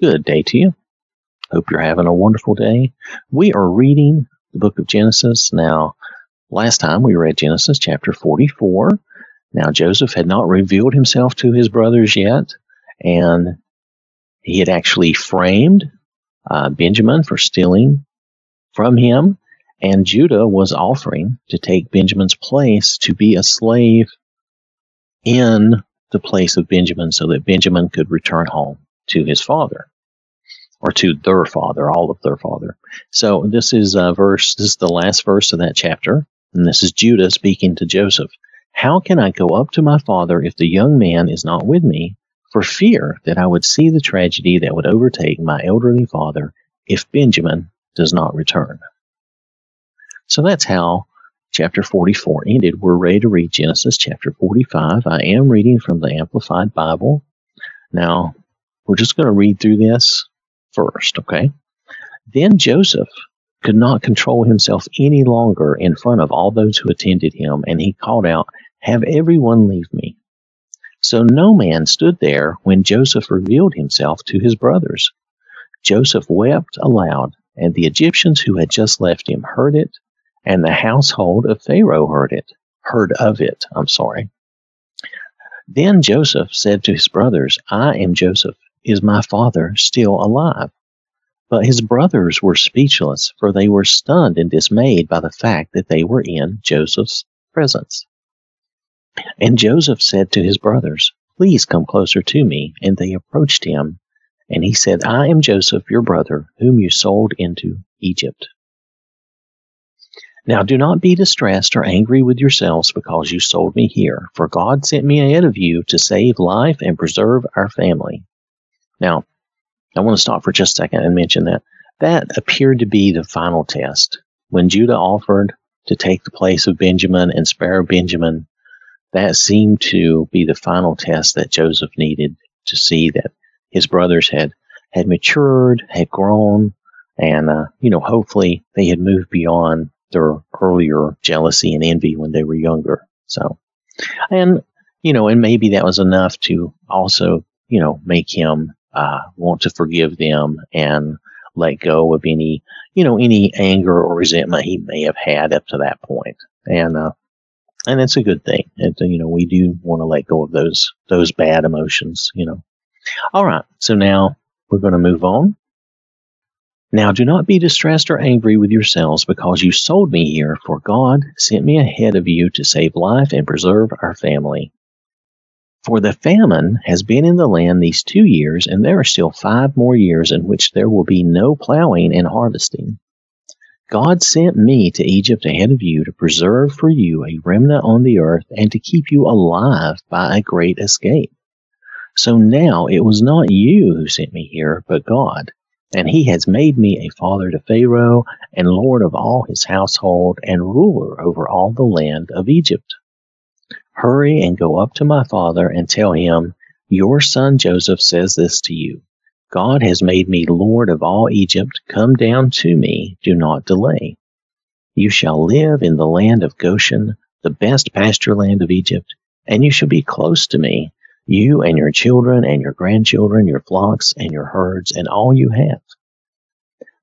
Good day to you. Hope you're having a wonderful day. We are reading the book of Genesis. Now, last time we read Genesis chapter 44. Now, Joseph had not revealed himself to his brothers yet, and he had actually framed uh, Benjamin for stealing from him, and Judah was offering to take Benjamin's place to be a slave in the place of Benjamin so that Benjamin could return home to his father or to their father, all of their father. So this is a verse, this is the last verse of that chapter. And this is Judah speaking to Joseph. How can I go up to my father if the young man is not with me, for fear that I would see the tragedy that would overtake my elderly father if Benjamin does not return? So that's how chapter 44 ended. We're ready to read Genesis chapter 45. I am reading from the Amplified Bible. Now, we're just going to read through this first, okay? Then Joseph could not control himself any longer in front of all those who attended him, and he called out, Have everyone leave me. So no man stood there when Joseph revealed himself to his brothers. Joseph wept aloud, and the Egyptians who had just left him heard it, and the household of Pharaoh heard it, heard of it, I'm sorry. Then Joseph said to his brothers, I am Joseph. Is my father still alive? But his brothers were speechless, for they were stunned and dismayed by the fact that they were in Joseph's presence. And Joseph said to his brothers, Please come closer to me. And they approached him, and he said, I am Joseph, your brother, whom you sold into Egypt. Now do not be distressed or angry with yourselves because you sold me here, for God sent me ahead of you to save life and preserve our family. Now, I want to stop for just a second and mention that that appeared to be the final test. When Judah offered to take the place of Benjamin and spare Benjamin, that seemed to be the final test that Joseph needed to see that his brothers had had matured, had grown, and uh, you know, hopefully they had moved beyond their earlier jealousy and envy when they were younger. So, and you know, and maybe that was enough to also, you know, make him uh, want to forgive them and let go of any, you know, any anger or resentment he may have had up to that point. And, uh, and it's a good thing. And, you know, we do want to let go of those, those bad emotions, you know. All right. So now we're going to move on. Now do not be distressed or angry with yourselves because you sold me here, for God sent me ahead of you to save life and preserve our family. For the famine has been in the land these two years, and there are still five more years in which there will be no plowing and harvesting. God sent me to Egypt ahead of you to preserve for you a remnant on the earth and to keep you alive by a great escape. So now it was not you who sent me here, but God. And he has made me a father to Pharaoh and lord of all his household and ruler over all the land of Egypt. Hurry and go up to my father and tell him, Your son Joseph says this to you God has made me Lord of all Egypt. Come down to me. Do not delay. You shall live in the land of Goshen, the best pasture land of Egypt, and you shall be close to me, you and your children and your grandchildren, your flocks and your herds, and all you have.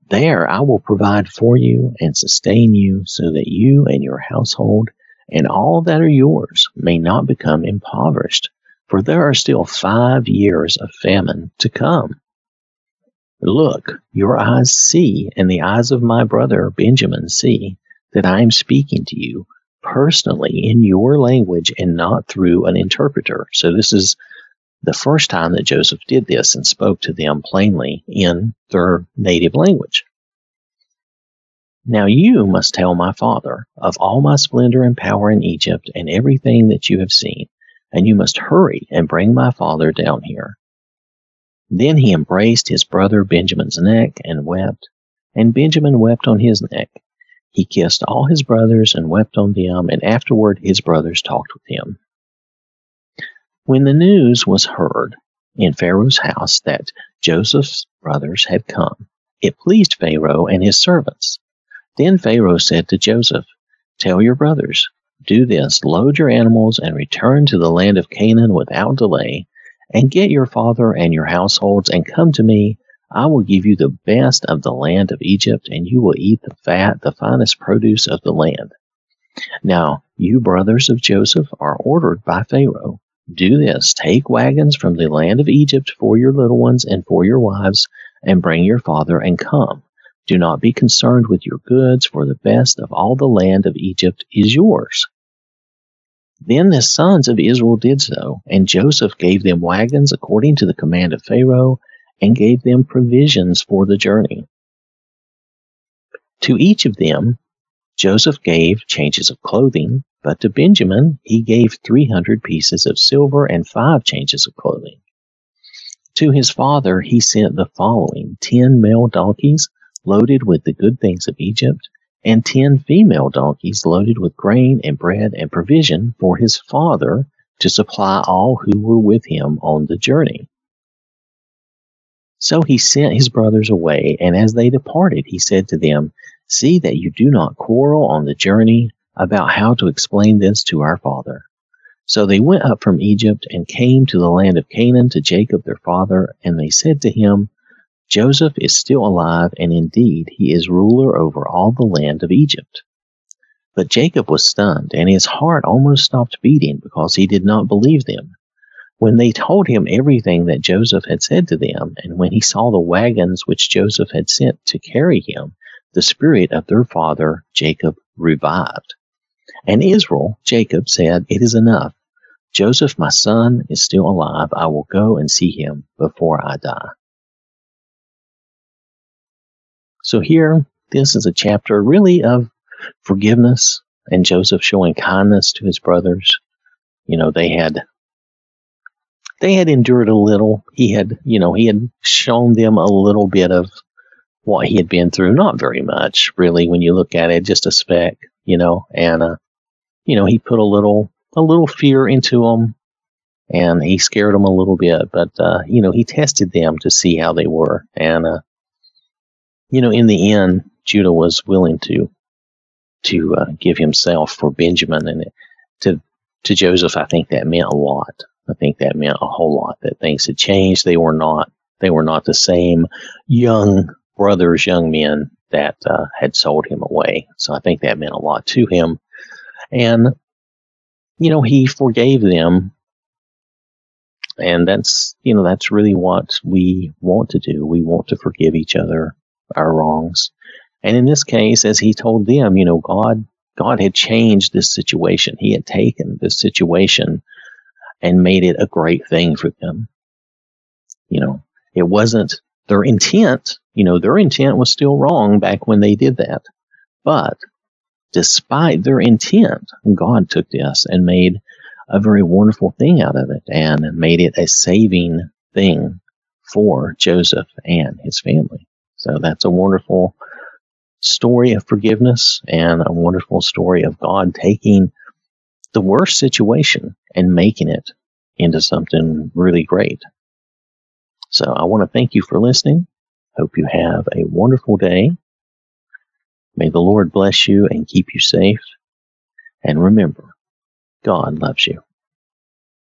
There I will provide for you and sustain you so that you and your household and all that are yours may not become impoverished, for there are still five years of famine to come. Look, your eyes see, and the eyes of my brother Benjamin see, that I am speaking to you personally in your language and not through an interpreter. So this is the first time that Joseph did this and spoke to them plainly in their native language. Now you must tell my father of all my splendor and power in Egypt and everything that you have seen, and you must hurry and bring my father down here. Then he embraced his brother Benjamin's neck and wept, and Benjamin wept on his neck. He kissed all his brothers and wept on them, and afterward his brothers talked with him. When the news was heard in Pharaoh's house that Joseph's brothers had come, it pleased Pharaoh and his servants then Pharaoh said to Joseph, Tell your brothers, do this, load your animals and return to the land of Canaan without delay, and get your father and your households and come to me, I will give you the best of the land of Egypt, and you will eat the fat, the finest produce of the land. Now, you brothers of Joseph are ordered by Pharaoh. Do this take wagons from the land of Egypt for your little ones and for your wives, and bring your father and come. Do not be concerned with your goods, for the best of all the land of Egypt is yours. Then the sons of Israel did so, and Joseph gave them wagons according to the command of Pharaoh, and gave them provisions for the journey. To each of them, Joseph gave changes of clothing, but to Benjamin he gave 300 pieces of silver and five changes of clothing. To his father he sent the following ten male donkeys loaded with the good things of Egypt, and ten female donkeys loaded with grain and bread and provision for his father to supply all who were with him on the journey. So he sent his brothers away, and as they departed, he said to them, See that you do not quarrel on the journey about how to explain this to our father. So they went up from Egypt and came to the land of Canaan to Jacob their father, and they said to him, Joseph is still alive, and indeed he is ruler over all the land of Egypt. But Jacob was stunned, and his heart almost stopped beating because he did not believe them. When they told him everything that Joseph had said to them, and when he saw the wagons which Joseph had sent to carry him, the spirit of their father Jacob revived. And Israel, Jacob, said, It is enough. Joseph, my son, is still alive. I will go and see him before I die. So here, this is a chapter really of forgiveness and Joseph showing kindness to his brothers. You know, they had they had endured a little. He had, you know, he had shown them a little bit of what he had been through. Not very much, really, when you look at it, just a speck, you know. And uh, you know, he put a little a little fear into them, and he scared them a little bit. But uh, you know, he tested them to see how they were, and uh, you know, in the end, Judah was willing to to uh, give himself for Benjamin, and to to Joseph, I think that meant a lot. I think that meant a whole lot. That things had changed. They were not they were not the same young brothers, young men that uh, had sold him away. So I think that meant a lot to him, and you know he forgave them and that's you know that's really what we want to do we want to forgive each other our wrongs. And in this case, as he told them, you know, God, God had changed this situation. He had taken this situation and made it a great thing for them. You know, it wasn't their intent. You know, their intent was still wrong back when they did that. But despite their intent, God took this and made a very wonderful thing out of it and made it a saving thing for Joseph and his family. So that's a wonderful story of forgiveness and a wonderful story of God taking the worst situation and making it into something really great. So I want to thank you for listening. Hope you have a wonderful day. May the Lord bless you and keep you safe. And remember, God loves you.